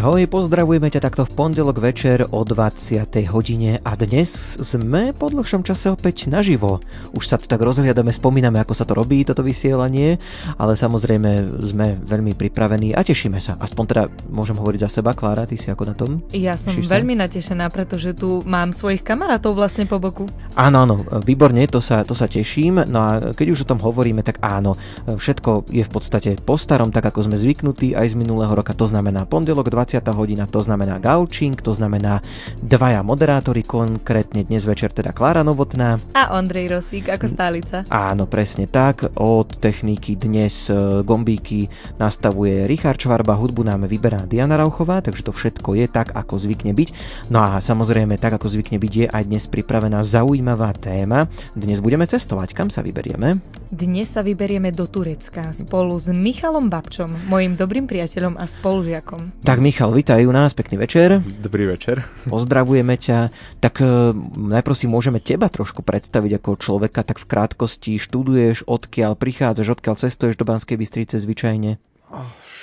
Ahoj, pozdravujeme ťa takto v pondelok večer o 20. hodine a dnes sme po dlhšom čase opäť naživo. Už sa tu tak rozhliadame, spomíname, ako sa to robí, toto vysielanie, ale samozrejme sme veľmi pripravení a tešíme sa. Aspoň teda môžem hovoriť za seba, Klára, ty si ako na tom? Ja som Tešíš veľmi sa? natešená, pretože tu mám svojich kamarátov vlastne po boku. Áno, áno, výborne, to sa, to sa teším. No a keď už o tom hovoríme, tak áno, všetko je v podstate po starom, tak ako sme zvyknutí aj z minulého roka, to znamená pondelok pondelok 20. hodina, to znamená gaučing, to znamená dvaja moderátori, konkrétne dnes večer teda Klára Novotná. A Ondrej Rosík ako stálica. Áno, presne tak. Od techniky dnes e, gombíky nastavuje Richard Čvarba, hudbu nám vyberá Diana Rauchová, takže to všetko je tak, ako zvykne byť. No a samozrejme, tak ako zvykne byť, je aj dnes pripravená zaujímavá téma. Dnes budeme cestovať. Kam sa vyberieme? Dnes sa vyberieme do Turecka spolu s Michalom Babčom, mojim dobrým priateľom a spolužiakom. Tak Michal, vítaj u nás, pekný večer. Dobrý večer. Pozdravujeme ťa. Tak e, najprv si môžeme teba trošku predstaviť ako človeka, tak v krátkosti študuješ, odkiaľ prichádzaš, odkiaľ cestuješ do Banskej Bystrice zvyčajne?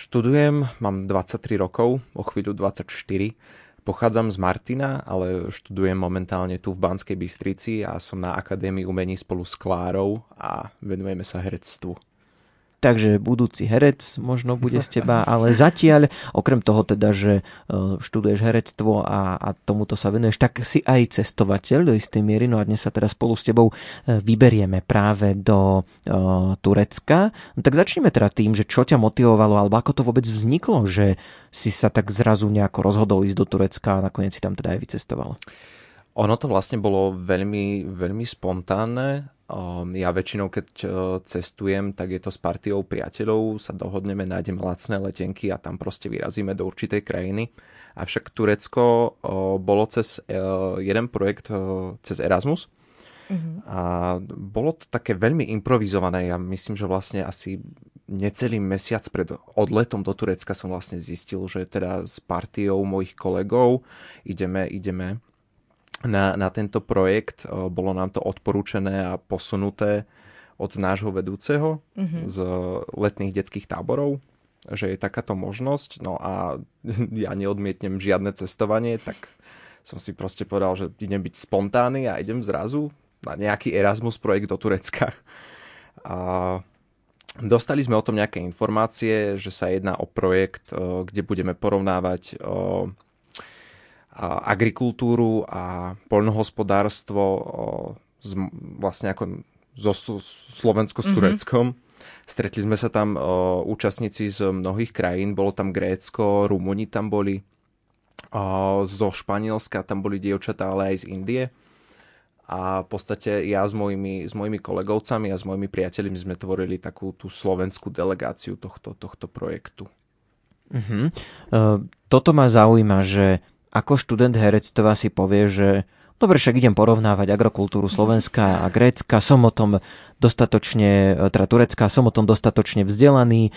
Študujem, mám 23 rokov, o chvíľu 24. Pochádzam z Martina, ale študujem momentálne tu v Banskej Bystrici a som na Akadémii umení spolu s Klárou a venujeme sa herectvu takže budúci herec možno bude z teba, ale zatiaľ, okrem toho teda, že e, študuješ herectvo a, a tomuto sa venuješ, tak si aj cestovateľ do istej miery, no a dnes sa teda spolu s tebou e, vyberieme práve do uh, Turecka. No tak začneme teda tým, že čo ťa motivovalo, alebo ako to vôbec vzniklo, že si sa tak zrazu nejako rozhodol ísť do Turecka a nakoniec si tam teda aj vycestoval. Ono to vlastne bolo veľmi, veľmi spontánne. Um, ja väčšinou, keď uh, cestujem, tak je to s partiou priateľov, sa dohodneme, nájdeme lacné letenky a tam proste vyrazíme do určitej krajiny. Avšak Turecko uh, bolo cez uh, jeden projekt cez Erasmus, Uh-huh. A bolo to také veľmi improvizované. Ja myslím, že vlastne asi necelý mesiac pred odletom do Turecka som vlastne zistil, že teda s partiou mojich kolegov ideme, ideme na, na tento projekt. Bolo nám to odporúčené a posunuté od nášho vedúceho mm-hmm. z letných detských táborov, že je takáto možnosť. No a ja neodmietnem žiadne cestovanie, tak som si proste povedal, že idem byť spontánny a idem zrazu na nejaký Erasmus projekt do Turecka. A dostali sme o tom nejaké informácie, že sa jedná o projekt, kde budeme porovnávať agrikultúru a poľnohospodárstvo z, vlastne ako zo Slovensko s mhm. Tureckom. Mm-hmm. Stretli sme sa tam o, účastníci z mnohých krajín, bolo tam Grécko, Rumuni tam boli, o, zo Španielska tam boli dievčatá, ale aj z Indie. A v podstate ja s mojimi, s mojimi kolegovcami a s mojimi priateľmi sme tvorili takú tú slovenskú delegáciu tohto, tohto projektu. Uh-huh. Uh, toto ma zaujíma, že ako študent herectva si povie, že dobre, však idem porovnávať agrokultúru Slovenska a Grécka, som o tom dostatočne, teda Turecka, som o tom dostatočne vzdelaný, e,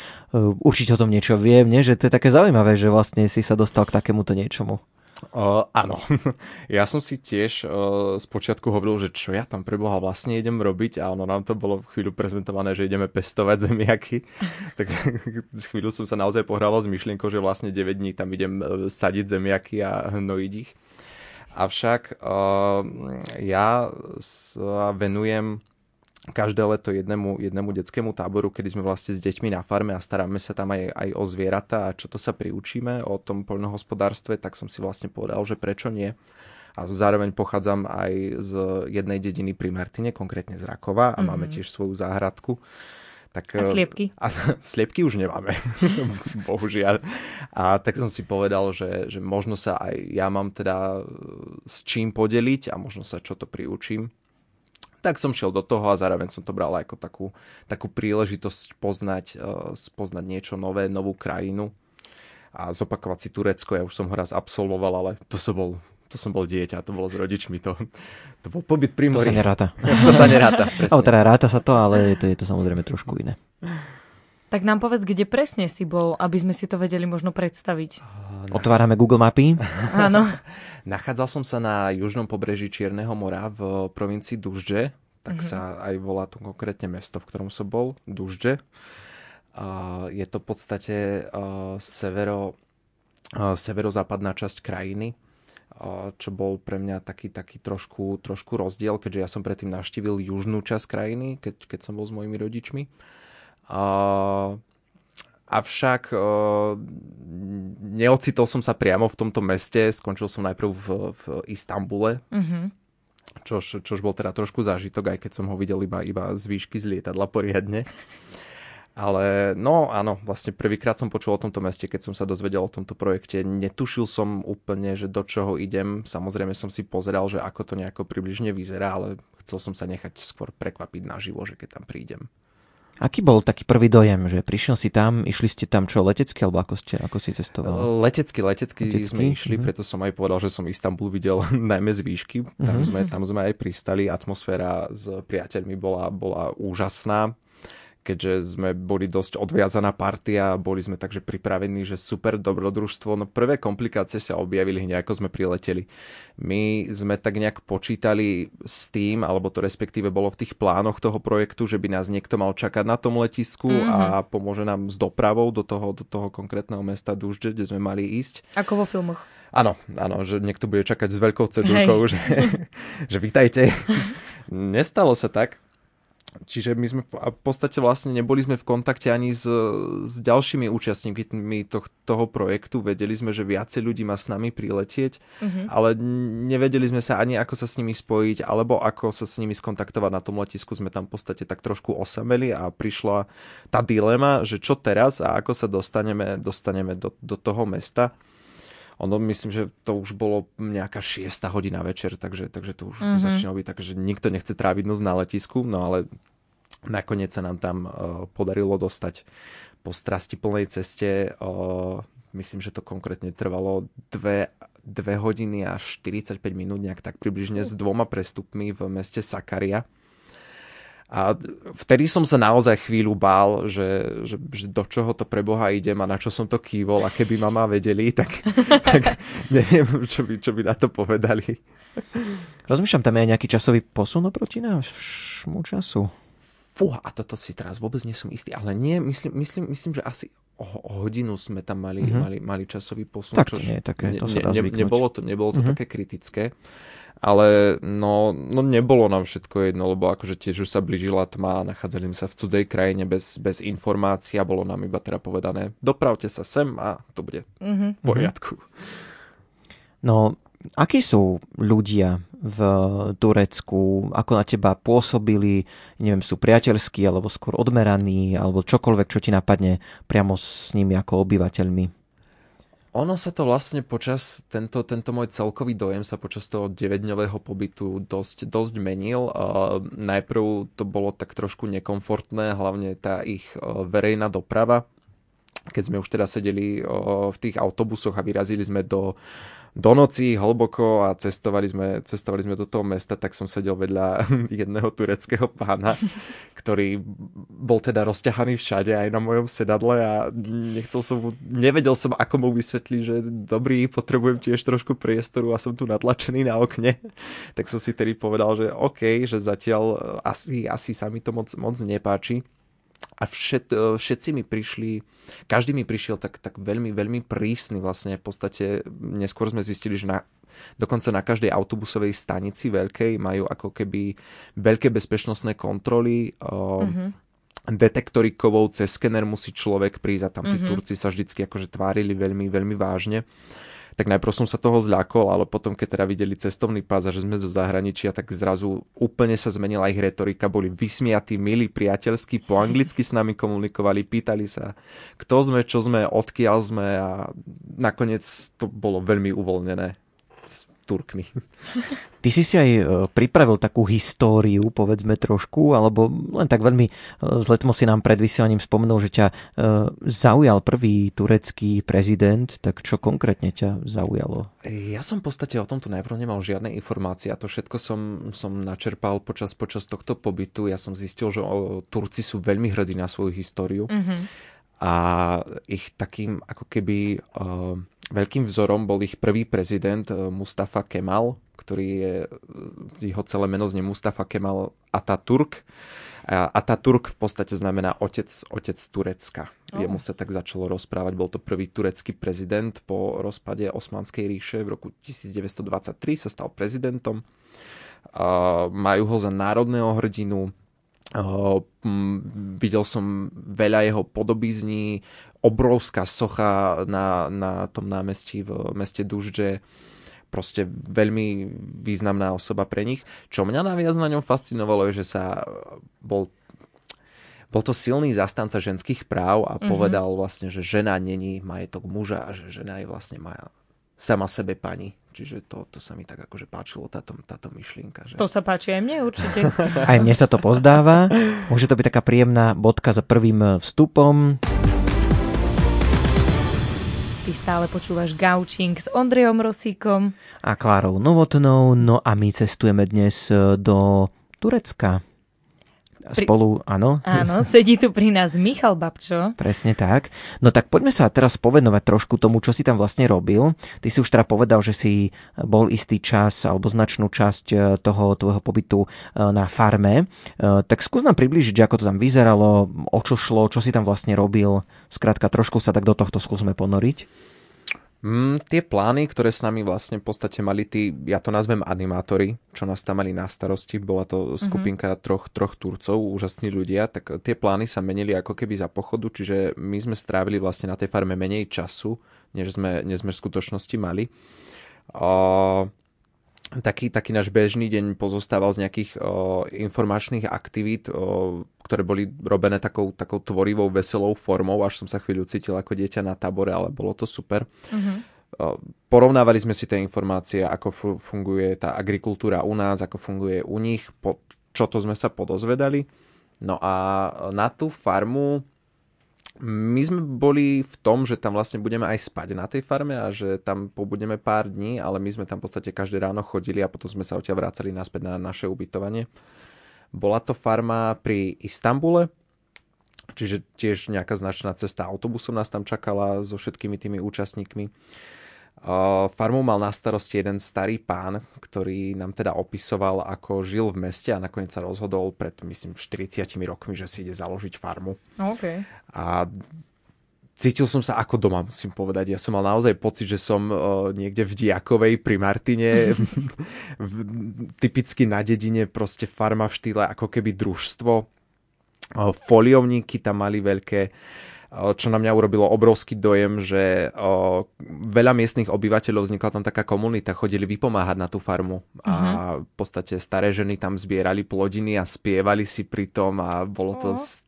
určite o tom niečo viem, nie? že to je také zaujímavé, že vlastne si sa dostal k takémuto niečomu. Uh, áno, ja som si tiež uh, spočiatku hovoril, že čo ja tam preboha vlastne idem robiť a ono nám to bolo chvíľu prezentované, že ideme pestovať zemiaky. tak chvíľu som sa naozaj pohrával s myšlienkou, že vlastne 9 dní tam idem uh, sadiť zemiaky a hnojiť ich. Avšak uh, ja sa venujem každé leto jednému, jednému detskému táboru, kedy sme vlastne s deťmi na farme a staráme sa tam aj, aj o zvieratá a čo to sa priučíme o tom poľnohospodárstve, tak som si vlastne povedal, že prečo nie. A zároveň pochádzam aj z jednej dediny pri Martine, konkrétne z Rakova a mm-hmm. máme tiež svoju záhradku. Tak, a sliepky? A sliepky už nemáme, bohužiaľ. A tak som si povedal, že, že možno sa aj ja mám teda s čím podeliť a možno sa čo to priučím tak som šiel do toho a zároveň som to bral ako takú, takú príležitosť poznať, uh, spoznať niečo nové, novú krajinu a zopakovať si Turecko. Ja už som ho raz absolvoval, ale to som bol to som bol dieťa, to bolo s rodičmi, to, to bol pobyt pri mori. To sa neráta. to sa neráta, presne. Ale teda ráta sa to, ale je to, je to samozrejme trošku iné. Tak nám povedz, kde presne si bol, aby sme si to vedeli možno predstaviť. Otvárame Google mapy. Áno. Nachádzal som sa na južnom pobreží Čierneho mora v provincii Dužde, tak mm-hmm. sa aj volá to konkrétne mesto, v ktorom som bol, Dužde. Uh, je to v podstate uh, severo, severozápadná časť krajiny, čo bol pre mňa taký, taký trošku, trošku rozdiel, keďže ja som predtým navštívil južnú časť krajiny, keď, keď som bol s mojimi rodičmi. Avšak neocitol som sa priamo v tomto meste, skončil som najprv v, v Istambule, mm-hmm. čož, čož bol teda trošku zážitok, aj keď som ho videl iba, iba z výšky z lietadla poriadne. Ale no áno, vlastne prvýkrát som počul o tomto meste, keď som sa dozvedel o tomto projekte. Netušil som úplne, že do čoho idem. Samozrejme som si pozeral, že ako to nejako približne vyzerá, ale chcel som sa nechať skôr prekvapiť naživo, že keď tam prídem. Aký bol taký prvý dojem, že prišiel si tam, išli ste tam čo, letecky, alebo ako, ste, ako si cestoval? Letecky, letecky, letecky sme išli, mm-hmm. preto som aj povedal, že som Istanbul videl najmä z výšky. Tam, mm-hmm. sme, tam sme aj pristali, atmosféra s priateľmi bola, bola úžasná keďže sme boli dosť odviazaná partia, boli sme takže pripravení, že super dobrodružstvo. No prvé komplikácie sa objavili hneď ako sme prileteli. My sme tak nejak počítali s tým, alebo to respektíve bolo v tých plánoch toho projektu, že by nás niekto mal čakať na tom letisku mm-hmm. a pomôže nám s dopravou do toho, do toho konkrétneho mesta Dužde, kde sme mali ísť. Ako vo filmoch. Áno, áno, že niekto bude čakať s veľkou cedulkou, že, že vítajte. Nestalo sa tak. Čiže my sme v podstate vlastne neboli sme v kontakte ani s, s ďalšími účastníkmi to, toho projektu. Vedeli sme, že viacej ľudí má s nami priletieť, mm-hmm. ale nevedeli sme sa ani ako sa s nimi spojiť, alebo ako sa s nimi skontaktovať na tom letisku. Sme tam v podstate tak trošku osameli a prišla tá dilema, že čo teraz a ako sa dostaneme, dostaneme do, do toho mesta. Ono myslím, že to už bolo nejaká 6 hodina večer, takže, takže to už mm-hmm. začínalo byť tak, že nikto nechce tráviť noc na letisku, no ale nakoniec sa nám tam uh, podarilo dostať po strasti plnej ceste. Uh, myslím, že to konkrétne trvalo dve, dve hodiny a 45 minút, nejak tak približne s dvoma prestupmi v meste Sakaria. A vtedy som sa naozaj chvíľu bál, že, že, že do čoho to pre Boha idem a na čo som to kývol a keby mama vedeli, tak, tak neviem, čo by, čo by na to povedali. Rozmýšľam, tam je aj nejaký časový posun oproti nášmu času. Fúha, a toto si teraz vôbec nie som istý, ale nie, myslím, myslím, myslím že asi hodinu sme tam mali, mm-hmm. mali, mali časový posun. Tak to nie je také, to sa dá ne, nebolo to, nebolo to mm-hmm. také kritické ale no, no nebolo nám všetko jedno, lebo akože tiež už sa blížila tma a nachádzali sme sa v cudzej krajine bez, bez informácií a bolo nám iba teda povedané, dopravte sa sem a to bude mm-hmm. v poriadku. No, akí sú ľudia v Turecku, ako na teba pôsobili, neviem, sú priateľskí, alebo skôr odmeraní, alebo čokoľvek, čo ti napadne priamo s nimi ako obyvateľmi? ono sa to vlastne počas, tento, tento môj celkový dojem sa počas toho 9-dňového pobytu dosť, dosť menil. Uh, najprv to bolo tak trošku nekomfortné, hlavne tá ich uh, verejná doprava. Keď sme už teda sedeli uh, v tých autobusoch a vyrazili sme do do noci hlboko a cestovali sme, cestovali sme do toho mesta, tak som sedel vedľa jedného tureckého pána, ktorý bol teda rozťahaný všade aj na mojom sedadle a nechcel som nevedel som, ako mu vysvetliť, že dobrý, potrebujem tiež trošku priestoru a som tu natlačený na okne. Tak som si tedy povedal, že OK, že zatiaľ asi, asi sa mi to moc, moc nepáči a všet, e, všetci mi prišli, každý mi prišiel tak, tak veľmi, veľmi prísny vlastne. V podstate, neskôr sme zistili, že na, dokonca na každej autobusovej stanici veľkej majú ako keby veľké bezpečnostné kontroly, mm-hmm detektory kovov cez skener musí človek prísť a tam tí mm-hmm. Turci sa vždycky akože tvárili veľmi, veľmi vážne tak najprv som sa toho zľakol, ale potom, keď teda videli cestovný pás a že sme zo zahraničia, tak zrazu úplne sa zmenila ich retorika, boli vysmiatí, milí, priateľskí, po anglicky s nami komunikovali, pýtali sa, kto sme, čo sme, odkiaľ sme? A nakoniec to bolo veľmi uvoľnené Turkmi. Ty si si aj e, pripravil takú históriu, povedzme trošku, alebo len tak veľmi e, z letmo si nám pred vysielaním spomenul, že ťa e, zaujal prvý turecký prezident, tak čo konkrétne ťa zaujalo? Ja som v podstate o tomto najprv nemal žiadne informácie a to všetko som, som načerpal počas, počas tohto pobytu. Ja som zistil, že o, Turci sú veľmi hrdí na svoju históriu mm-hmm. A ich takým ako keby... Uh, veľkým vzorom bol ich prvý prezident Mustafa Kemal, ktorý je, jeho celé meno znie Mustafa Kemal Ataturk. A A, a tá Turk v podstate znamená otec, otec Turecka. Oh. Jemu sa tak začalo rozprávať. Bol to prvý turecký prezident po rozpade Osmanskej ríše. V roku 1923 sa stal prezidentom. Uh, majú ho za národného hrdinu. Uh, videl som veľa jeho podobizní, obrovská socha na, na tom námestí v meste Dužde proste veľmi významná osoba pre nich. Čo mňa naviac na ňom fascinovalo je, že sa bol bol to silný zastanca ženských práv a mm-hmm. povedal vlastne, že žena není majetok muža a že žena je vlastne maja sama sebe pani. Čiže to, to sa mi tak akože páčilo, táto, táto myšlienka. Že... To sa páči aj mne určite. aj mne sa to pozdáva. Môže to byť taká príjemná bodka za prvým vstupom. Ty stále počúvaš Gaučing s Ondrejom Rosíkom a Klárou Novotnou, no a my cestujeme dnes e, do Turecka. Spolu, áno. Áno, sedí tu pri nás Michal Babčo. Presne tak. No tak poďme sa teraz povedovať trošku tomu, čo si tam vlastne robil. Ty si už teda povedal, že si bol istý čas alebo značnú časť e, toho tvojho pobytu e, na farme. Tak skús nám približiť, ako to tam vyzeralo, o čo šlo, čo si tam vlastne robil. Skrátka, trošku sa tak do tohto skúsme ponoriť. Mm, tie plány, ktoré s nami vlastne v podstate mali tí, ja to nazvem animátori, čo nás tam mali na starosti, bola to mhm. skupinka mm-hmm. troch, troch Turcov, úžasní ľudia, tak tie plány sa menili ako keby za pochodu, čiže my sme strávili vlastne na tej farme menej času, než sme, než sme v skutočnosti mali. Uh, taký, taký náš bežný deň pozostával z nejakých o, informačných aktivít, o, ktoré boli robené takou, takou tvorivou, veselou formou, až som sa chvíľu cítil ako dieťa na tábore, ale bolo to super. Mm-hmm. Porovnávali sme si tie informácie, ako funguje tá agrikultúra u nás, ako funguje u nich, po, čo to sme sa podozvedali. No a na tú farmu my sme boli v tom, že tam vlastne budeme aj spať na tej farme a že tam pobudeme pár dní, ale my sme tam v podstate každé ráno chodili a potom sme sa odtiaľ vracali naspäť na naše ubytovanie. Bola to farma pri Istambule, čiže tiež nejaká značná cesta autobusom nás tam čakala so všetkými tými účastníkmi. Farmu mal na starosti jeden starý pán, ktorý nám teda opisoval, ako žil v meste a nakoniec sa rozhodol pred, myslím, 40 rokmi, že si ide založiť farmu. Okay. A cítil som sa ako doma, musím povedať. Ja som mal naozaj pocit, že som uh, niekde v Diakovej pri Martine, v, typicky na dedine, proste farma v štýle ako keby družstvo. Uh, foliovníky tam mali veľké čo na mňa urobilo obrovský dojem, že veľa miestnych obyvateľov vznikla tam taká komunita, chodili vypomáhať na tú farmu a uh-huh. v podstate staré ženy tam zbierali plodiny a spievali si pri tom a bolo to uh-huh.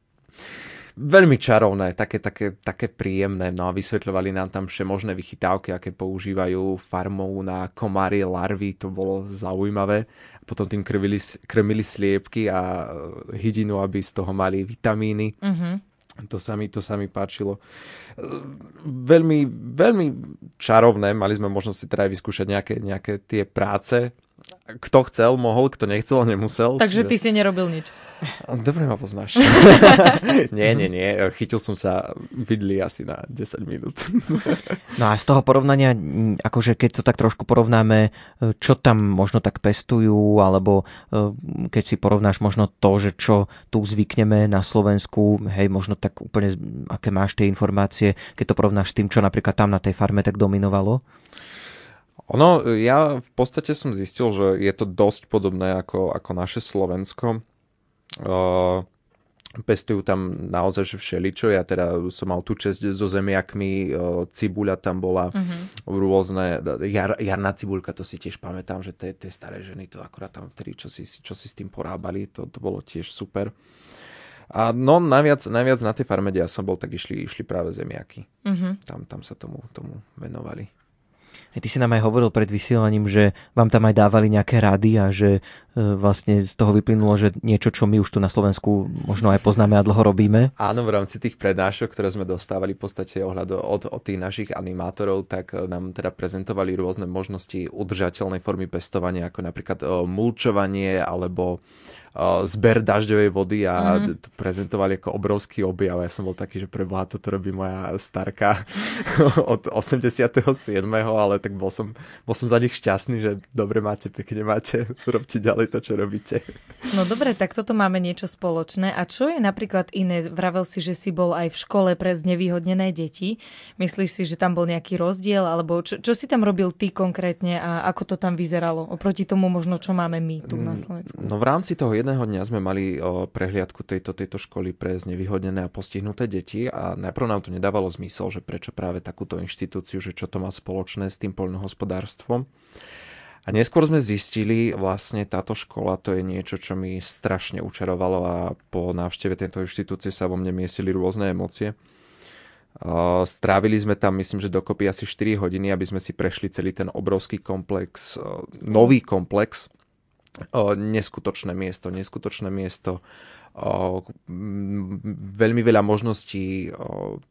veľmi čarovné, také, také, také príjemné. No a vysvetľovali nám tam všemožné vychytávky, aké používajú farmou na komárie, larvy, to bolo zaujímavé. Potom tým krmili, krmili sliepky a hydinu, aby z toho mali vitamíny. Uh-huh. To sa mi, to sa mi páčilo. Veľmi, veľmi čarovné. Mali sme možnosť si teda aj vyskúšať nejaké, nejaké tie práce. Kto chcel, mohol, kto nechcel, nemusel. Takže čiže... ty si nerobil nič. Dobre ma poznáš. nie, nie, nie. Chytil som sa vidli asi na 10 minút. no a z toho porovnania, akože keď to tak trošku porovnáme, čo tam možno tak pestujú, alebo e, keď si porovnáš možno to, že čo tu zvykneme na Slovensku, hej, možno tak úplne, aké máš tie informácie, keď to porovnáš s tým, čo napríklad tam na tej farme tak dominovalo? Ono, ja v podstate som zistil, že je to dosť podobné ako, ako naše Slovensko Uh, pestujú tam naozaj že všeličo. Ja teda som mal tú čest so zemiakmi, uh, cibuľa tam bola, uh-huh. rôzne, jar, jarná cibuľka, to si tiež pamätám, že tie, tie staré ženy to akurát tam vtedy, čo si, čo si s tým porábali, to, to bolo tiež super. A no najviac, najviac na tej farme, kde ja som bol, tak išli, išli práve zemiaky. Uh-huh. Tam, tam sa tomu, tomu venovali. Ty si nám aj hovoril pred vysielaním, že vám tam aj dávali nejaké rady a že e, vlastne z toho vyplynulo, že niečo, čo my už tu na Slovensku možno aj poznáme a dlho robíme. Áno, v rámci tých prednášok, ktoré sme dostávali v podstate ohľad od, od tých našich animátorov, tak nám teda prezentovali rôzne možnosti udržateľnej formy pestovania, ako napríklad e, mulčovanie alebo zber dažďovej vody a mm-hmm. to prezentovali ako obrovský objav. Ja som bol taký, že pre Boha toto robí moja starka od 87. ale tak bol som, bol som za nich šťastný, že dobre máte, pekne máte, robte ďalej ďalej to, čo robíte. No dobre, tak toto máme niečo spoločné. A čo je napríklad iné? Vravel si, že si bol aj v škole pre znevýhodnené deti. Myslíš si, že tam bol nejaký rozdiel? Alebo čo, čo si tam robil ty konkrétne a ako to tam vyzeralo? Oproti tomu možno, čo máme my tu na mm, Slovensku. No v rámci toho jedného dňa sme mali prehliadku tejto, tejto školy pre znevýhodnené a postihnuté deti a najprv nám to nedávalo zmysel, že prečo práve takúto inštitúciu, že čo to má spoločné s tým poľnohospodárstvom. A neskôr sme zistili, vlastne táto škola to je niečo, čo mi strašne učarovalo a po návšteve tejto inštitúcie sa vo mne miestili rôzne emócie. Strávili sme tam, myslím, že dokopy asi 4 hodiny, aby sme si prešli celý ten obrovský komplex, nový komplex. Neskutočné miesto, neskutočné miesto veľmi veľa možností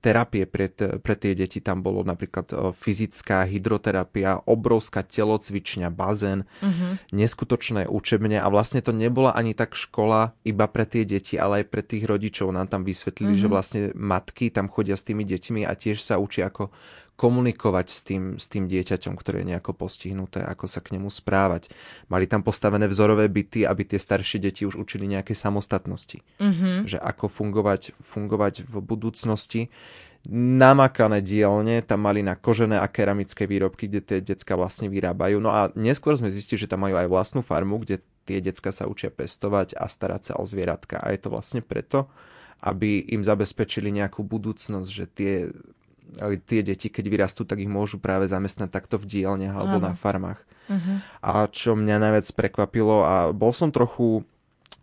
terapie pre, pre tie deti. Tam bolo napríklad fyzická hydroterapia, obrovská telocvičňa, bazén, uh-huh. neskutočné učebne a vlastne to nebola ani tak škola iba pre tie deti, ale aj pre tých rodičov. Nám tam vysvetlili, uh-huh. že vlastne matky tam chodia s tými deťmi a tiež sa učia ako komunikovať s tým, s tým dieťaťom, ktoré je nejako postihnuté, ako sa k nemu správať. Mali tam postavené vzorové byty, aby tie staršie deti už učili nejaké samostatnosti. Mm-hmm. Že ako fungovať, fungovať v budúcnosti. Namakané dielne tam mali na kožené a keramické výrobky, kde tie decka vlastne vyrábajú. No a neskôr sme zistili, že tam majú aj vlastnú farmu, kde tie decka sa učia pestovať a starať sa o zvieratka. A je to vlastne preto, aby im zabezpečili nejakú budúcnosť, že tie tie deti, keď vyrastú, tak ich môžu práve zamestnať takto v dielniach alebo Áno. na farmách. Uh-huh. A čo mňa najviac prekvapilo, a bol som trochu,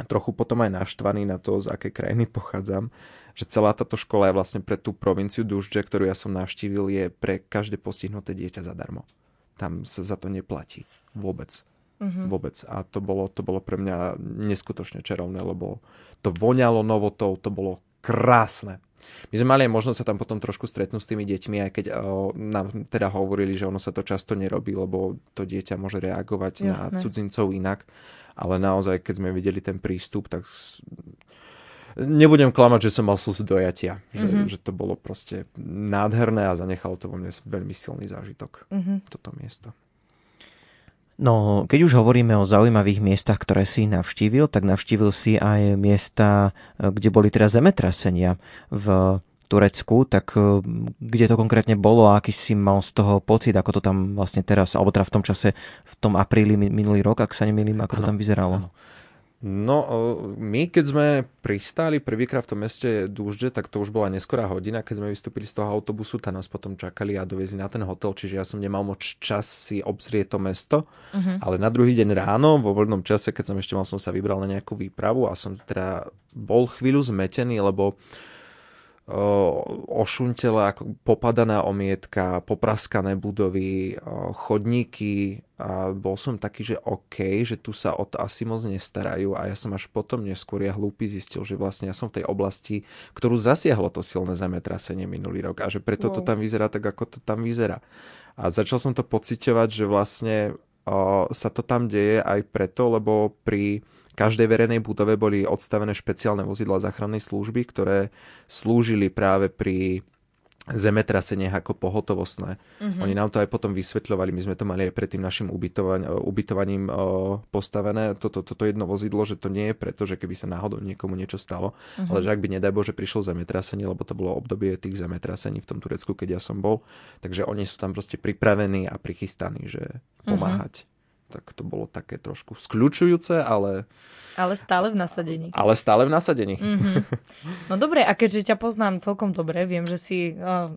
trochu potom aj naštvaný na to, z akej krajiny pochádzam, že celá táto škola je vlastne pre tú provinciu Duždže, ktorú ja som navštívil, je pre každé postihnuté dieťa zadarmo. Tam sa za to neplatí. Vôbec. Uh-huh. Vôbec. A to bolo, to bolo pre mňa neskutočne čarovné, lebo to voňalo novotou, to bolo krásne. My sme mali aj možnosť sa tam potom trošku stretnúť s tými deťmi, aj keď o, nám teda hovorili, že ono sa to často nerobí, lebo to dieťa môže reagovať Jasné. na cudzincov inak. Ale naozaj, keď sme videli ten prístup, tak nebudem klamať, že som mal slzy dojatia. Že, mm-hmm. že to bolo proste nádherné a zanechalo to vo mne veľmi silný zážitok, mm-hmm. toto miesto. No, keď už hovoríme o zaujímavých miestach, ktoré si navštívil, tak navštívil si aj miesta, kde boli teda zemetrasenia v Turecku, tak eh, kde to konkrétne bolo a aký si mal z toho pocit, ako to tam vlastne teraz, alebo teda v tom čase, v tom apríli minulý rok, ak sa nemýlim, ako ano, to tam vyzeralo? Ano. No, my keď sme pristáli prvýkrát v tom meste Dúžde, tak to už bola neskorá hodina, keď sme vystúpili z toho autobusu, tam nás potom čakali a doviezli na ten hotel, čiže ja som nemal moc čas si obzrieť to mesto, uh-huh. ale na druhý deň ráno, vo voľnom čase, keď som ešte mal som sa vybral na nejakú výpravu a som teda bol chvíľu zmetený, lebo uh, ošuntele, ako popadaná omietka, popraskané budovy, chodníky. A bol som taký, že OK, že tu sa o to asi moc nestarajú. A ja som až potom neskôr ja hlúpy zistil, že vlastne ja som v tej oblasti, ktorú zasiahlo to silné zemetrasenie minulý rok. A že preto to tam vyzerá tak, ako to tam vyzerá. A začal som to pociťovať, že vlastne o, sa to tam deje aj preto, lebo pri každej verejnej budove boli odstavené špeciálne vozidla záchrannej služby, ktoré slúžili práve pri zemetraseniach ako pohotovostné. Mm-hmm. Oni nám to aj potom vysvetľovali, my sme to mali aj pred tým našim ubytovan- ubytovaním o, postavené, toto, toto jedno vozidlo, že to nie je preto, že keby sa náhodou niekomu niečo stalo, mm-hmm. ale že ak by nedaj Bože prišlo zemetrasenie, lebo to bolo obdobie tých zemetrasení v tom Turecku, keď ja som bol, takže oni sú tam proste pripravení a prichystaní, že mhm. pomáhať. Mm-hmm tak to bolo také trošku skľúčujúce, ale... Ale stále v nasadení. Ale stále v nasadení. Mm-hmm. No dobre, a keďže ťa poznám celkom dobre, viem, že si uh,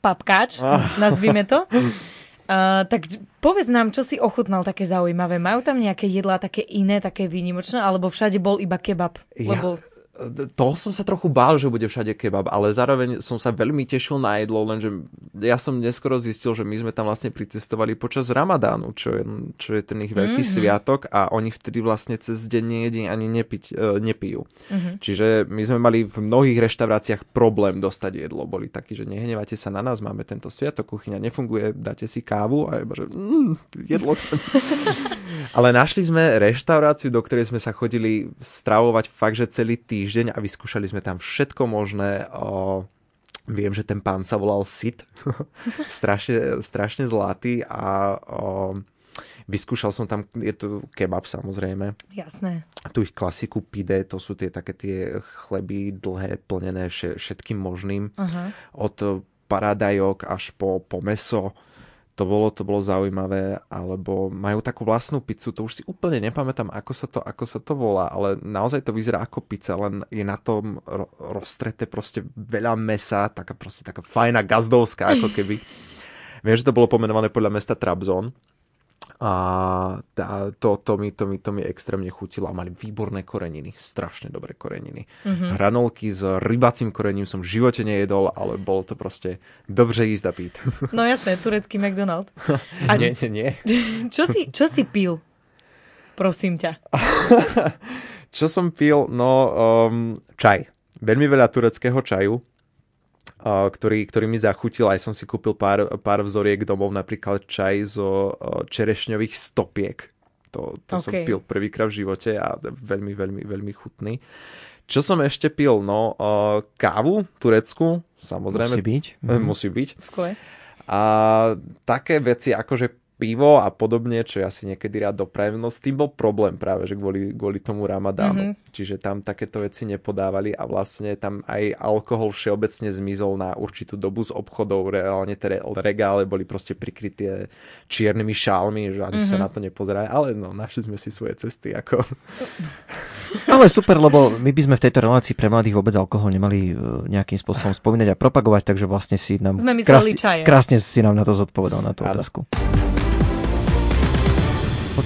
papkáč, ah. nazvime to, uh, tak povedz nám, čo si ochutnal také zaujímavé. Majú tam nejaké jedlá také iné, také výnimočné, alebo všade bol iba kebab? Ja, lebo toho som sa trochu bál, že bude všade kebab, ale zároveň som sa veľmi tešil na jedlo, lenže ja som neskoro zistil, že my sme tam vlastne pricestovali počas Ramadánu, čo je, čo je ten ich veľký mm-hmm. sviatok a oni vtedy vlastne cez deň nejedí ani nepiť, uh, nepijú. Mm-hmm. Čiže my sme mali v mnohých reštauráciách problém dostať jedlo. Boli takí, že nehnevate sa na nás, máme tento sviatok, kuchyňa nefunguje, dáte si kávu a iba, že mm, jedlo chcem. ale našli sme reštauráciu, do ktorej sme sa chodili stravovať fakt, že celý týždeň a vyskúšali sme tam všetko možné. O, viem, že ten pán sa volal Sid, strašne, strašne zlatý a o, vyskúšal som tam, je to kebab samozrejme. Jasné. Tu ich klasiku pide, to sú tie také tie chleby dlhé, plnené všetkým možným. Uh-huh. Od paradajok až po, po meso to bolo, to bolo zaujímavé, alebo majú takú vlastnú pizzu, to už si úplne nepamätám, ako sa to, ako sa to volá, ale naozaj to vyzerá ako pizza, len je na tom ro- roztrete proste veľa mesa, taká proste taká fajná gazdovská, ako keby. Viem, že to bolo pomenované podľa mesta Trabzon a tá, to, to, mi, to, mi, to mi extrémne chutilo a mali výborné koreniny, strašne dobré koreniny. Mm-hmm. Hranolky s rybacím korením som v živote nejedol, ale bolo to proste dobře jísť a pít. No jasné, turecký McDonald. A... nie, nie, nie. Čo si, čo si pil? Prosím ťa. čo som pil? No, um, čaj. Veľmi veľa tureckého čaju ktorý, ktorý mi zachutil. Aj som si kúpil pár, pár vzoriek domov, napríklad čaj zo čerešňových stopiek. To, to okay. som pil prvýkrát v živote a veľmi, veľmi, veľmi chutný. Čo som ešte pil? No, kávu tureckú, samozrejme. Musí byť. Musí byť. Skle. A také veci, akože pivo a podobne, čo ja si niekedy rád doprajem. No s tým bol problém práve, že kvôli, kvôli tomu ramadánu. Mm-hmm. Čiže tam takéto veci nepodávali a vlastne tam aj alkohol všeobecne zmizol na určitú dobu z obchodov. Reálne tie regále boli proste prikryté čiernymi šálmi, že ani mm-hmm. sa mhm. na to nepozerá. Ale no, našli sme si svoje cesty. Ako... Ale super, lebo my by sme v tejto relácii pre mladých vôbec alkohol nemali e, nejakým spôsobom spomínať a propagovať, takže vlastne si nám... Sme krásne, krásne si nám na to zodpovedal, na tú otázku.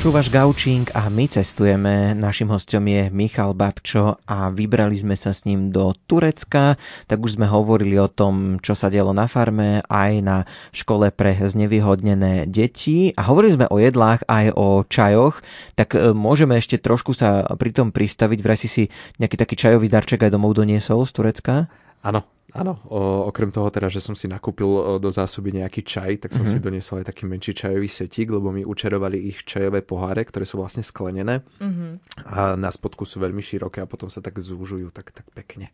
Počúvaš Gaučing a my cestujeme. Našim hostom je Michal Babčo a vybrali sme sa s ním do Turecka. Tak už sme hovorili o tom, čo sa dialo na farme, aj na škole pre znevýhodnené deti. A hovorili sme o jedlách, aj o čajoch. Tak e, môžeme ešte trošku sa pri tom pristaviť. Vraj si si nejaký taký čajový darček aj domov doniesol z Turecka? Áno, Áno, o, okrem toho teda, že som si nakúpil o, do zásoby nejaký čaj, tak som mm-hmm. si doniesol aj taký menší čajový setík, lebo mi učerovali ich čajové poháre, ktoré sú vlastne sklenené mm-hmm. a na spodku sú veľmi široké a potom sa tak zúžujú tak, tak pekne.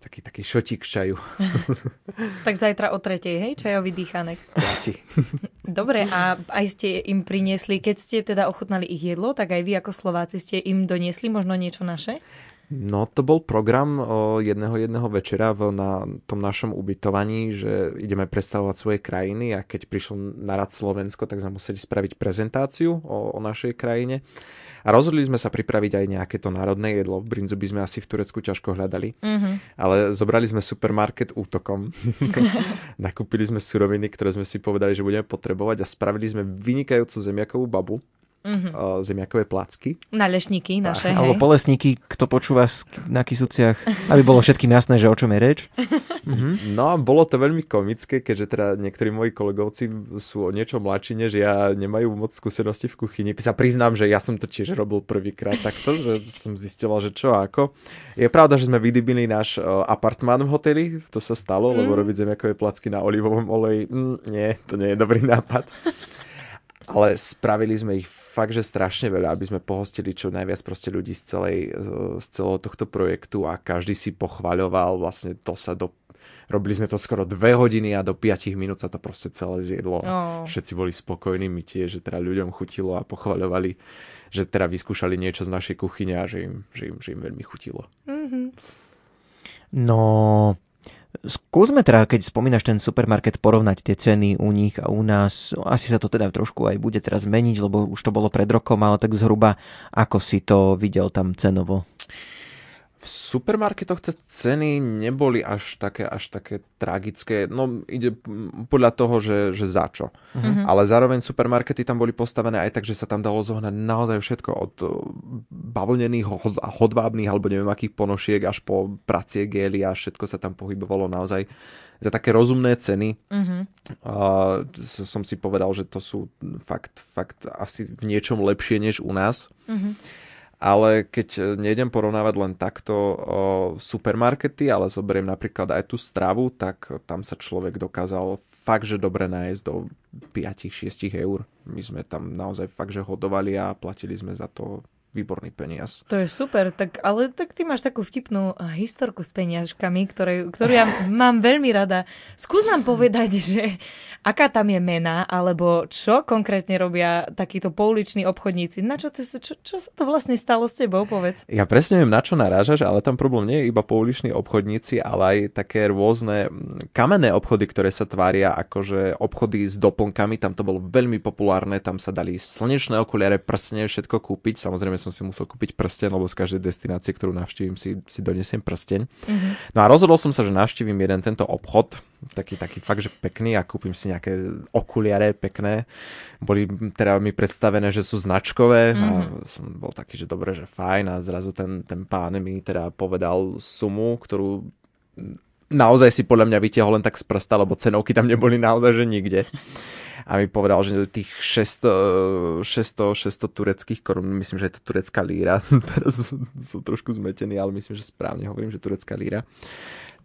Taký, taký šotík čaju. tak zajtra o tretej, hej? Čajový dýchanek. Dobre, a aj ste im priniesli, keď ste teda ochutnali ich jedlo, tak aj vy ako Slováci ste im doniesli možno niečo naše? No to bol program jedného jedného večera v, na tom našom ubytovaní, že ideme predstavovať svoje krajiny a keď prišlo na rad Slovensko, tak sme museli spraviť prezentáciu o, o našej krajine. A rozhodli sme sa pripraviť aj nejaké to národné jedlo. Brinzu by sme asi v Turecku ťažko hľadali. Mm-hmm. Ale zobrali sme supermarket útokom. Nakúpili sme suroviny, ktoré sme si povedali, že budeme potrebovať a spravili sme vynikajúcu zemiakovú babu mm-hmm. zemiakové placky. Na lešníky naše, Alebo polesníky, kto počúva na Kisuciach, aby bolo všetkým jasné, že o čom je reč. mm-hmm. No a bolo to veľmi komické, keďže teda niektorí moji kolegovci sú o niečo mladší, než ja nemajú moc skúsenosti v kuchyni. Sa priznám, že ja som to tiež robil prvýkrát takto, že som zistil, že čo a ako. Je pravda, že sme vydybili náš apartmán v hoteli, to sa stalo, mm. lebo robiť zemiakové placky na olivovom oleji, mm, nie, to nie je dobrý nápad. Ale spravili sme ich fakt, že strašne veľa, aby sme pohostili čo najviac proste ľudí z, celej, z celého tohto projektu a každý si pochvaľoval, vlastne to sa do Robili sme to skoro dve hodiny a do 5 minút sa to proste celé zjedlo. Oh. Všetci boli spokojní, my tiež, že teda ľuďom chutilo a pochvaľovali, že teda vyskúšali niečo z našej kuchyne a že im, že im, že im veľmi chutilo. Mm-hmm. No, Skúsme teda, keď spomínaš ten supermarket, porovnať tie ceny u nich a u nás. Asi sa to teda trošku aj bude teraz meniť, lebo už to bolo pred rokom, ale tak zhruba ako si to videl tam cenovo? V supermarketoch tie ceny neboli až také, až také tragické. No ide podľa toho, že, že za čo. Uh-huh. Ale zároveň supermarkety tam boli postavené aj tak, že sa tam dalo zohnať naozaj všetko od uh, bavlnených a hodvábnych alebo neviem akých ponošiek až po pracie gély a všetko sa tam pohybovalo naozaj za také rozumné ceny. Uh-huh. A som si povedal, že to sú fakt, fakt asi v niečom lepšie než u nás. Uh-huh ale keď e, nejdem porovnávať len takto o, supermarkety, ale zoberiem napríklad aj tú stravu, tak tam sa človek dokázal fakt, že dobre nájsť do 5-6 eur. My sme tam naozaj fakt, že hodovali a platili sme za to výborný peniaz. To je super, tak, ale tak ty máš takú vtipnú historku s peniažkami, ktoré, ktorú ja mám veľmi rada. Skús nám povedať, že aká tam je mena, alebo čo konkrétne robia takíto pouliční obchodníci. Na čo, to, čo, čo sa to vlastne stalo s tebou, povedz? Ja presne viem, na čo narážaš, ale tam problém nie je iba pouliční obchodníci, ale aj také rôzne kamenné obchody, ktoré sa tvária akože obchody s doplnkami. Tam to bolo veľmi populárne, tam sa dali slnečné okuliare, prstenie, všetko kúpiť. Samozrejme som si musel kúpiť prsten, lebo z každej destinácie, ktorú navštívim, si, si donesiem prsteň. Mm-hmm. No a rozhodol som sa, že navštívim jeden tento obchod, taký, taký fakt, že pekný a kúpim si nejaké okuliare pekné. Boli teda mi predstavené, že sú značkové mm-hmm. a mhm. som bol taký, že dobre, že fajn a zrazu ten, ten pán mi teda povedal sumu, ktorú naozaj si podľa mňa vytiahol len tak z prsta, lebo cenovky tam neboli naozaj, že nikde a mi povedal, že tých 600, 600, 600 tureckých korun, myslím, že je to turecká líra, teraz som trošku zmetený, ale myslím, že správne hovorím, že turecká líra.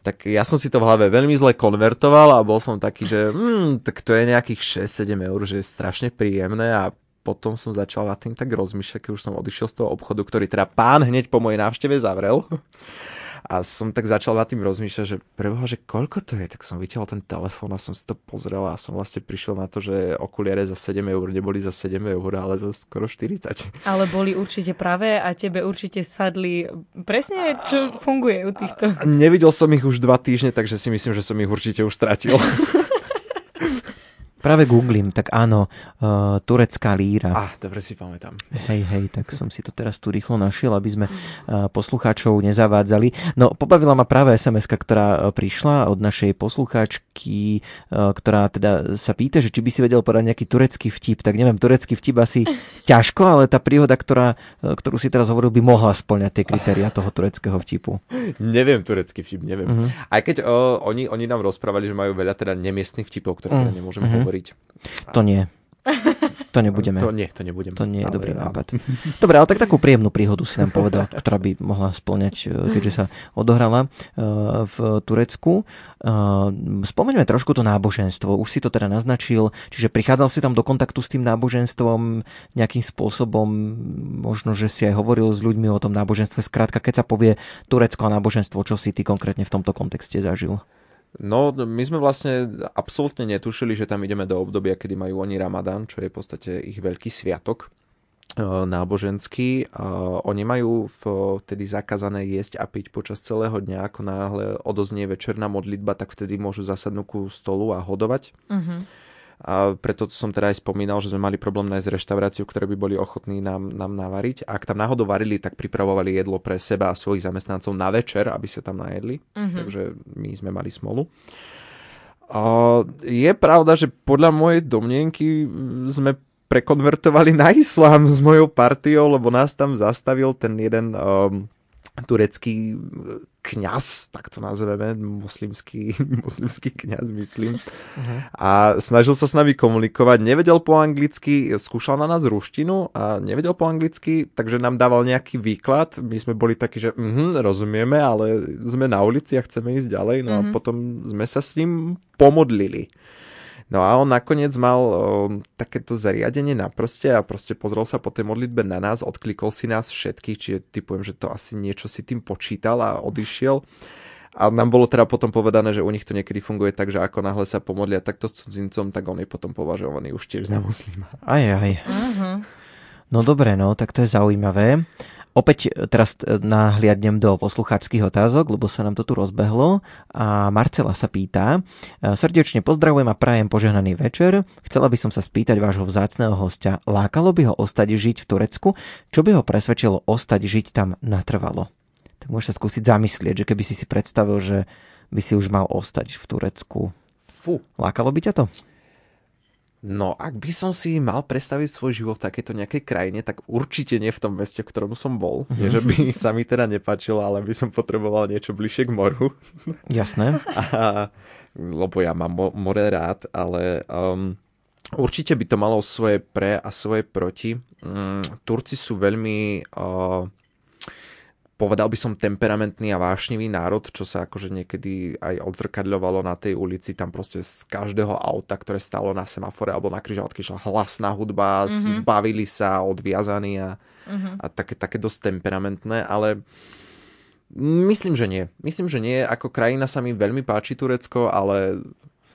Tak ja som si to v hlave veľmi zle konvertoval a bol som taký, že hmm, tak to je nejakých 6-7 eur, že je strašne príjemné a potom som začal nad tým tak rozmýšľať, keď už som odišiel z toho obchodu, ktorý teda pán hneď po mojej návšteve zavrel. A som tak začal nad tým rozmýšľať, že preboha, že koľko to je, tak som vytiahol ten telefón a som si to pozrel a som vlastne prišiel na to, že okuliare za 7 eur neboli za 7 eur, ale za skoro 40. Ale boli určite práve a tebe určite sadli presne, čo funguje u týchto. A nevidel som ich už dva týždne, takže si myslím, že som ich určite už stratil. Práve googlím, tak áno, uh, turecká líra. Ah, dobre si pamätám. Hej, hej, tak som si to teraz tu rýchlo našiel, aby sme uh, poslucháčov nezavádzali. No, pobavila ma práve sms ktorá uh, prišla od našej poslucháčky, uh, ktorá teda sa pýta, že či by si vedel podať nejaký turecký vtip. Tak neviem, turecký vtip asi ťažko, ale tá príhoda, ktorá, ktorú si teraz hovoril, by mohla splňať tie kritéria toho tureckého vtipu. Neviem turecký vtip, neviem. Uh-huh. Aj keď uh, oni, oni nám rozprávali, že majú veľa teda nemiestných vtipov, ktoré uh-huh. teda nemôžeme uh-huh. hovoriť hovoriť. To nie. To nebudeme. To nie, to nebudeme. To nie je dobrý nápad. Dobre, ale tak takú príjemnú príhodu si nám povedal, ktorá by mohla splňať, e, keďže sa odohrala e, v Turecku. E, spomeňme trošku to náboženstvo. Už si to teda naznačil, čiže prichádzal si tam do kontaktu s tým náboženstvom nejakým spôsobom, možno, že si aj hovoril s ľuďmi o tom náboženstve. Skrátka, keď sa povie Turecko a náboženstvo, čo si ty konkrétne v tomto kontexte zažil? No, my sme vlastne absolútne netušili, že tam ideme do obdobia, kedy majú oni Ramadán, čo je v podstate ich veľký sviatok e, náboženský. Oni majú vtedy zakázané jesť a piť počas celého dňa, ako náhle odoznie večerná modlitba, tak vtedy môžu zasadnúť ku stolu a hodovať. Uh-huh. A preto som teda aj spomínal, že sme mali problém nájsť reštauráciu, ktoré by boli ochotní nám, nám navariť. Ak tam náhodou varili, tak pripravovali jedlo pre seba a svojich zamestnancov na večer, aby sa tam najedli. Uh-huh. Takže my sme mali smolu. A je pravda, že podľa mojej domnienky sme prekonvertovali na islám s mojou partiou, lebo nás tam zastavil ten jeden um, turecký kňaz, tak to nazveme, moslimský, moslimský kňaz, myslím. Uh-huh. A snažil sa s nami komunikovať, nevedel po anglicky, skúšal na nás ruštinu a nevedel po anglicky, takže nám dával nejaký výklad. My sme boli takí, že uh-huh, rozumieme, ale sme na ulici a chceme ísť ďalej. No uh-huh. a mhm. potom sme sa s ním pomodlili. No a on nakoniec mal o, takéto zariadenie na prste a proste pozrel sa po tej modlitbe na nás, odklikol si nás všetkých, čiže typujem, že to asi niečo si tým počítal a odišiel. A nám bolo teda potom povedané, že u nich to niekedy funguje tak, že ako náhle sa pomodlia takto s cudzincom, tak on je potom považovaný už tiež za muslima. Aj, aj. Uh-huh. No dobre, no, tak to je zaujímavé. Opäť e, teraz e, nahliadnem do poslucháčských otázok, lebo sa nám to tu rozbehlo. A Marcela sa pýta, e, srdečne pozdravujem a prajem požehnaný večer. Chcela by som sa spýtať vášho vzácného hostia, lákalo by ho ostať žiť v Turecku? Čo by ho presvedčilo ostať žiť tam natrvalo? Tak môžeš sa skúsiť zamyslieť, že keby si si predstavil, že by si už mal ostať v Turecku. Fú. Lákalo by ťa to? No, ak by som si mal predstaviť svoj život v takejto nejakej krajine, tak určite nie v tom meste, v ktorom som bol. Nie, že by sa mi teda nepáčilo, ale by som potreboval niečo bližšie k moru. Jasné. A, lebo ja mám more rád, ale um, určite by to malo svoje pre a svoje proti. Um, Turci sú veľmi... Uh, povedal by som temperamentný a vášnivý národ, čo sa akože niekedy aj odzrkadľovalo na tej ulici, tam proste z každého auta, ktoré stalo na semafore alebo na kryžovatke, šla hlasná hudba, mm-hmm. bavili sa, odviazaní a, mm-hmm. a také, také dosť temperamentné, ale myslím, že nie. Myslím, že nie. Ako krajina sa mi veľmi páči Turecko, ale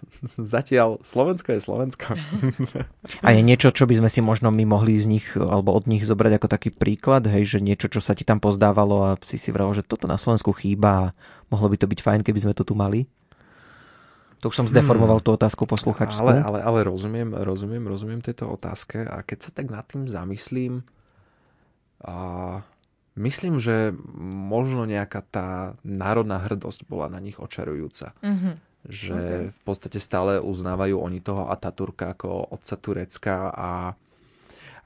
zatiaľ Slovensko je Slovensko. A je niečo, čo by sme si možno my mohli z nich alebo od nich zobrať ako taký príklad, hej, že niečo, čo sa ti tam pozdávalo a si si vral, že toto na Slovensku chýba a mohlo by to byť fajn, keby sme to tu mali? To už som zdeformoval hmm. tú otázku posluchačstvu. Ale, ale, ale rozumiem, rozumiem, rozumiem tejto otázke a keď sa tak nad tým zamyslím, a myslím, že možno nejaká tá národná hrdosť bola na nich očarujúca. Mm-hmm že okay. v podstate stále uznávajú oni toho Ataturka ako otca Turecka a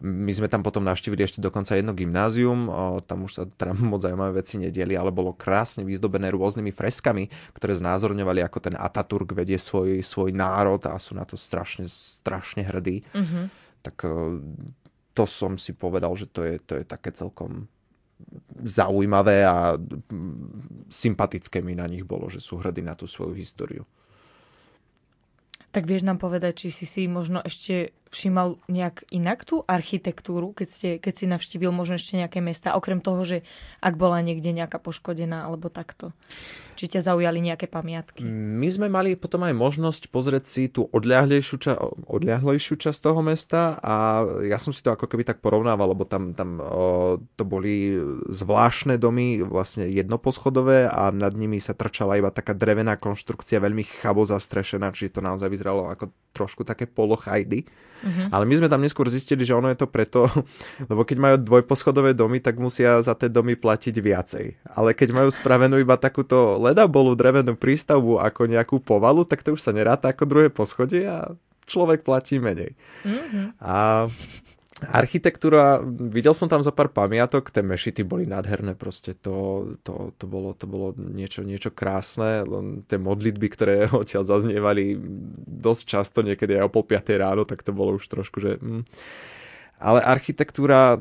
my sme tam potom navštívili ešte dokonca jedno gymnázium, tam už sa teda moc zaujímavé veci nedieli, ale bolo krásne vyzdobené rôznymi freskami, ktoré znázorňovali, ako ten Ataturk vedie svoj, svoj národ a sú na to strašne, strašne hrdí. Mm-hmm. Tak to som si povedal, že to je, to je také celkom zaujímavé a sympatické mi na nich bolo, že sú hrdí na tú svoju históriu. Tak vieš nám povedať, či si si možno ešte všímal nejak inak tú architektúru, keď, ste, keď si navštívil možno ešte nejaké mesta, okrem toho, že ak bola niekde nejaká poškodená alebo takto? Či ťa zaujali nejaké pamiatky? My sme mali potom aj možnosť pozrieť si tú odľahlejšiu, ča- odľahlejšiu časť toho mesta a ja som si to ako keby tak porovnával, lebo tam, tam o, to boli zvláštne domy, vlastne jednoposchodové a nad nimi sa trčala iba taká drevená konštrukcia, veľmi chabo zastrešená, čiže to naozaj vyzeralo ako trošku také polochajdy. Uh-huh. Ale my sme tam neskôr zistili, že ono je to preto, lebo keď majú dvojposchodové domy, tak musia za tie domy platiť viacej. Ale keď majú spravenú iba takúto ledabolu drevenú prístavbu ako nejakú povalu, tak to už sa neráta ako druhé poschodie a človek platí menej. Uh-huh. A Architektúra, videl som tam za pár pamiatok, tie mešity boli nádherné, proste to, to, to, bolo, to bolo niečo, niečo krásne, len tie modlitby, ktoré odtiaľ zaznievali dosť často, niekedy aj o pol piatej ráno, tak to bolo už trošku, že... Mm. Ale architektúra,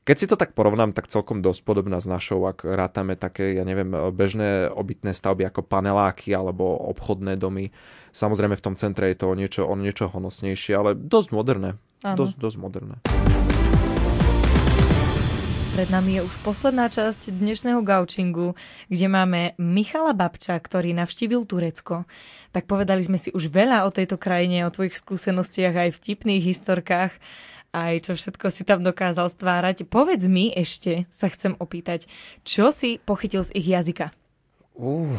keď si to tak porovnám, tak celkom dosť podobná s našou, ak rátame také, ja neviem, bežné obytné stavby ako paneláky alebo obchodné domy. Samozrejme v tom centre je to o niečo, o niečo honosnejšie, ale dosť moderné. Dosť, dosť moderné. Pred nami je už posledná časť dnešného gaučingu, kde máme Michala Babča, ktorý navštívil Turecko. Tak povedali sme si už veľa o tejto krajine, o tvojich skúsenostiach aj vtipných historkách, aj čo všetko si tam dokázal stvárať. Povedz mi ešte, sa chcem opýtať, čo si pochytil z ich jazyka? Uh,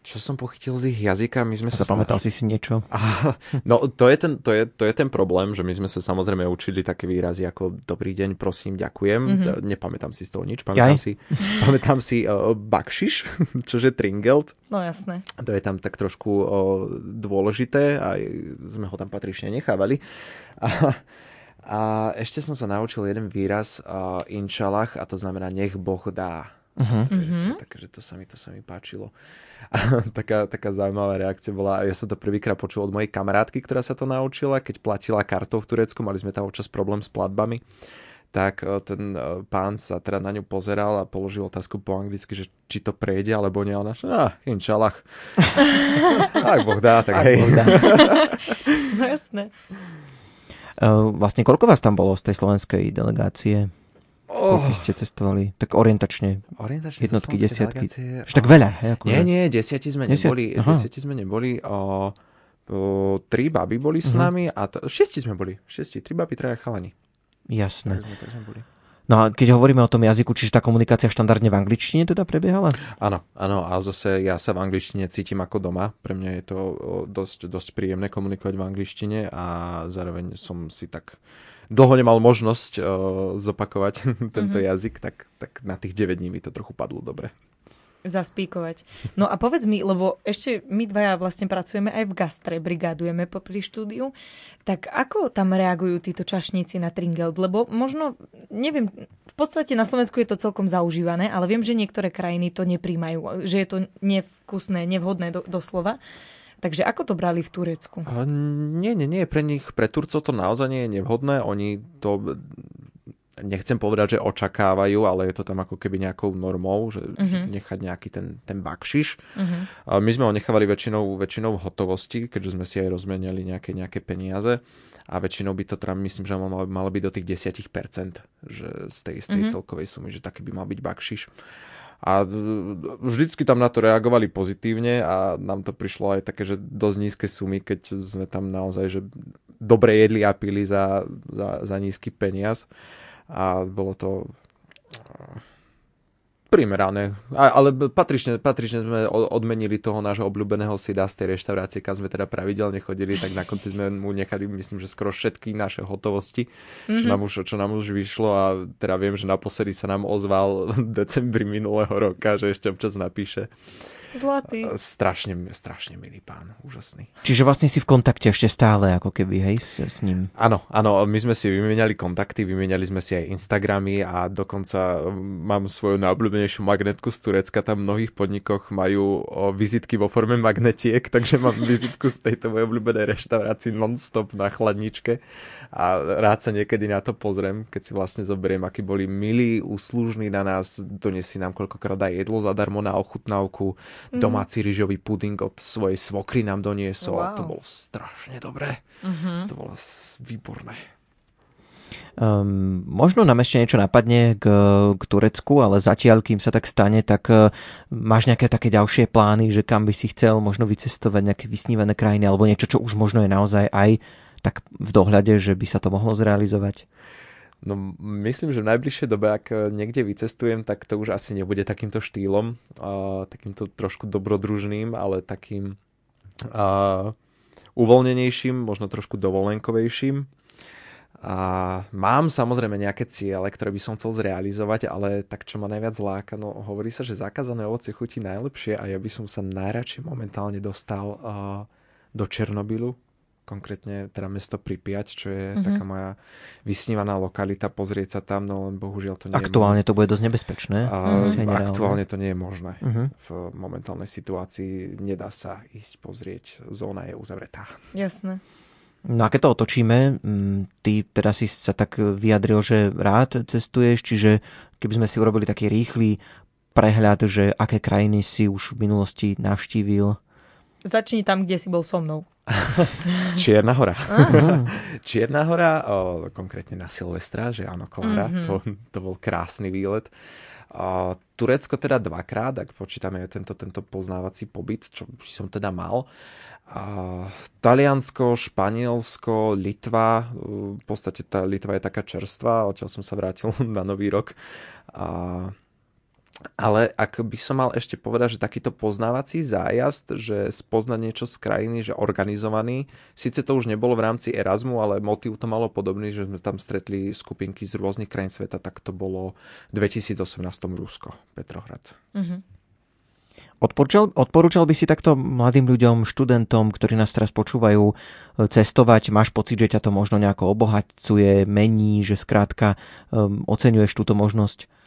čo som pochytil z ich jazyka, my sme sa... Pamätal si si niečo? A, no, to je, ten, to, je, to je ten problém, že my sme sa samozrejme učili také výrazy ako dobrý deň, prosím, ďakujem. Mm-hmm. Nepamätám si z toho nič. Pamätám Jaj. si, pamätám si uh, bakšiš, čože tringelt. No jasné. To je tam tak trošku uh, dôležité a sme ho tam patrične nechávali. A, a ešte som sa naučil jeden výraz uh, inšalach a to znamená nech Boh dá. Uh-huh. Uh-huh. Takže to sa mi, to sa mi páčilo. A taká, taká zaujímavá reakcia bola, ja som to prvýkrát počul od mojej kamarátky, ktorá sa to naučila, keď platila kartou v Turecku, mali sme tam občas problém s platbami, tak e, ten e, pán sa teda na ňu pozeral a položil otázku po anglicky, že či to prejde, alebo nie. Ona, ah, inčalach. Ak Boh dá, tak Ak hej. Boh dá. no jasné. E, vlastne koľko vás tam bolo z tej slovenskej delegácie? Oh. Koľko ste cestovali? Tak orientačne. Orientačne Jednotky, desiatky. Až tak veľa. He. Nie, nie, desiati sme Desiat... neboli. Aha. Desiati sme neboli. O, o, tri baby boli s uh-huh. nami a to, šiesti sme boli. Šiesti. Tri baby, traja chalani. Jasné. Tak sme, tak sme boli. No a keď hovoríme o tom jazyku, čiže tá komunikácia štandardne v angličtine teda prebiehala? Áno, áno, a zase ja sa v angličtine cítim ako doma. Pre mňa je to dosť, dosť príjemné komunikovať v angličtine a zároveň som si tak dlho nemal možnosť uh, zopakovať tento mm-hmm. jazyk, tak, tak na tých 9 dní mi to trochu padlo dobre. Zaspíkovať. No a povedz mi, lebo ešte my dvaja vlastne pracujeme aj v gastre, brigádujeme pri štúdiu, tak ako tam reagujú títo čašníci na Tringeld? Lebo možno, neviem, v podstate na Slovensku je to celkom zaužívané, ale viem, že niektoré krajiny to nepríjmajú, že je to nevkusné, nevhodné do, doslova. Takže ako to brali v Turecku? A nie, nie, nie. Pre nich, pre Turcov to naozaj nie je nevhodné. Oni to nechcem povedať, že očakávajú, ale je to tam ako keby nejakou normou, že uh-huh. nechať nejaký ten, ten bakšiš. Uh-huh. My sme ho nechávali väčšinou, väčšinou v hotovosti, keďže sme si aj rozmenili nejaké, nejaké peniaze a väčšinou by to teda, myslím, že malo, malo byť do tých 10%, že z tej, z tej uh-huh. celkovej sumy, že taký by mal byť bakšiš. A vždycky tam na to reagovali pozitívne a nám to prišlo aj také, že dosť nízke sumy, keď sme tam naozaj že dobre jedli a pili za, za, za nízky peniaz a bolo to primerané. ale patrične, patrične sme odmenili toho nášho obľúbeného Sida z tej reštaurácie, kam sme teda pravidelne chodili, tak na konci sme mu nechali, myslím, že skoro všetky naše hotovosti, mm-hmm. čo, mhm. nám už, čo nám už vyšlo a teda viem, že naposledy sa nám ozval v decembri minulého roka, že ešte občas napíše Zlatý. Strašne, strašne milý pán, úžasný. Čiže vlastne si v kontakte ešte stále, ako keby, hej, s, s ním. Áno, áno, my sme si vymenali kontakty, vymenali sme si aj Instagramy a dokonca mm, mám svoju najobľúbenejšiu magnetku z Turecka, tam v mnohých podnikoch majú vizitky vo forme magnetiek, takže mám vizitku z tejto mojej obľúbenej reštaurácii non-stop na chladničke a rád sa niekedy na to pozriem, keď si vlastne zoberiem, akí boli milí, úslužní na nás, doniesli nám koľkokrát aj jedlo zadarmo na ochutnávku, mm. domáci rýžový puding od svojej svokry nám doniesol. Wow. To bolo strašne dobré. Mm-hmm. To bolo výborné. Um, možno nám ešte niečo napadne k, k Turecku, ale zatiaľ, kým sa tak stane, tak uh, máš nejaké také ďalšie plány, že kam by si chcel možno vycestovať nejaké vysnívané krajiny alebo niečo, čo už možno je naozaj aj tak v dohľade, že by sa to mohlo zrealizovať? No myslím, že v najbližšej dobe, ak eh, niekde vycestujem, tak to už asi nebude takýmto štýlom, uh, takýmto trošku dobrodružným, ale takým uh, uvoľnenejším, možno trošku dovolenkovejším. A mám samozrejme nejaké ciele, ktoré by som chcel zrealizovať, ale tak čo ma najviac láka, no hovorí sa, že zakázané ovoce chutí najlepšie a ja by som sa najradšej momentálne dostal uh, do Černobylu, konkrétne teda mesto Pripiať, čo je uh-huh. taká moja vysnívaná lokalita, pozrieť sa tam, no len bohužiaľ to nie Aktuálne je to bude dosť nebezpečné. A, uh-huh. Aktuálne to nie je možné. Uh-huh. V momentálnej situácii nedá sa ísť pozrieť, zóna je uzavretá. Jasné. No a keď to otočíme, mm, ty teda si sa tak vyjadril, že rád cestuješ, čiže keby sme si urobili taký rýchly prehľad, že aké krajiny si už v minulosti navštívil. Začni tam, kde si bol so mnou. Čierna hora. Čierna hora, o, konkrétne na Silvestra, že áno, Klára, mm-hmm. to, to bol krásny výlet. O, Turecko teda dvakrát, ak počítame tento, tento poznávací pobyt, čo som teda mal. A Taliansko, Španielsko, Litva, v podstate tá Litva je taká čerstvá, odtiaľ som sa vrátil na nový rok. A ale ak by som mal ešte povedať, že takýto poznávací zájazd, že spoznať niečo z krajiny, že organizovaný, síce to už nebolo v rámci Erasmu, ale motív to malo podobný, že sme tam stretli skupinky z rôznych krajín sveta, tak to bolo v 2018 Rusko, Petrohrad. Mm-hmm. Odporúčal, odporúčal by si takto mladým ľuďom, študentom, ktorí nás teraz počúvajú, cestovať? Máš pocit, že ťa to možno nejako obohacuje, mení, že skrátka um, oceňuješ túto možnosť?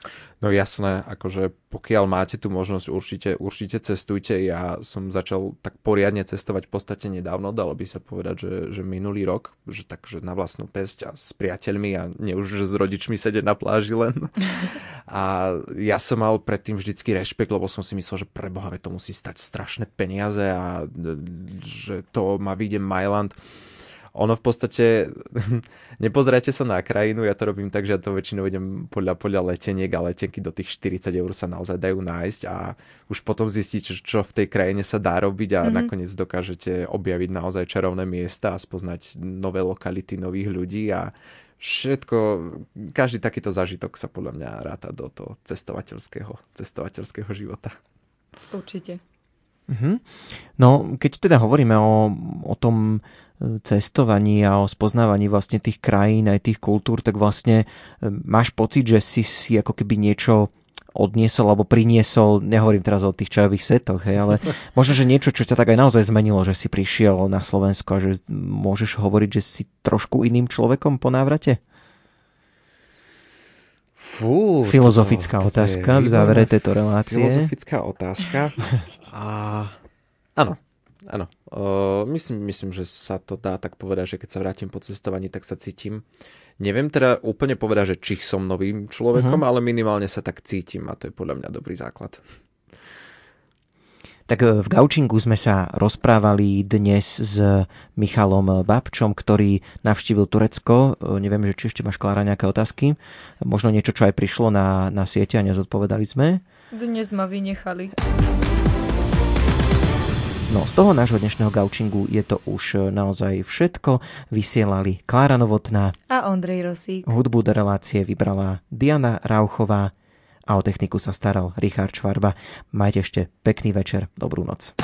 No jasné, akože pokiaľ máte tú možnosť, určite, určite cestujte. Ja som začal tak poriadne cestovať v podstate nedávno, dalo by sa povedať, že, že minulý rok, že takže na vlastnú pesť a s priateľmi a nie už s rodičmi sedieť na pláži len. A ja som mal predtým vždycky rešpekt, lebo som si myslel, že preboha, to musí stať strašné peniaze a že to má vyjde Mailand ono v podstate, nepozerajte sa na krajinu, ja to robím tak, že ja to väčšinou idem podľa, podľa leteniek a letenky do tých 40 eur sa naozaj dajú nájsť a už potom zistíte, čo v tej krajine sa dá robiť a mm-hmm. nakoniec dokážete objaviť naozaj čarovné miesta a spoznať nové lokality, nových ľudí a všetko, každý takýto zážitok sa podľa mňa ráta do toho cestovateľského, cestovateľského života. Určite. Mm-hmm. No, keď teda hovoríme o, o tom cestovaní a o spoznávaní vlastne tých krajín aj tých kultúr, tak vlastne e, máš pocit, že si si ako keby niečo odniesol alebo priniesol, nehovorím teraz o tých čajových setoch, hej, ale možno, že niečo, čo ťa tak aj naozaj zmenilo, že si prišiel na Slovensko a že môžeš hovoriť, že si trošku iným človekom po návrate? Fú, Filozofická toto, otázka toto v závere tejto relácie. Filozofická otázka. A, áno, áno. Uh, myslím, myslím, že sa to dá tak povedať, že keď sa vrátim po cestovaní, tak sa cítim. Neviem teda úplne povedať, že či som novým človekom, uh-huh. ale minimálne sa tak cítim a to je podľa mňa dobrý základ. Tak e, v Gaučingu sme sa rozprávali dnes s Michalom Babčom, ktorý navštívil Turecko. E, neviem, že či ešte máš, Klára, nejaké otázky. Možno niečo, čo aj prišlo na, na siete a nezodpovedali sme. Dnes ma vynechali. No, z toho nášho dnešného gaučingu je to už e, naozaj všetko. Vysielali Klára Novotná a Ondrej Rosík. Hudbu do relácie vybrala Diana Rauchová a o techniku sa staral Richard Švarba. Majte ešte pekný večer, dobrú noc.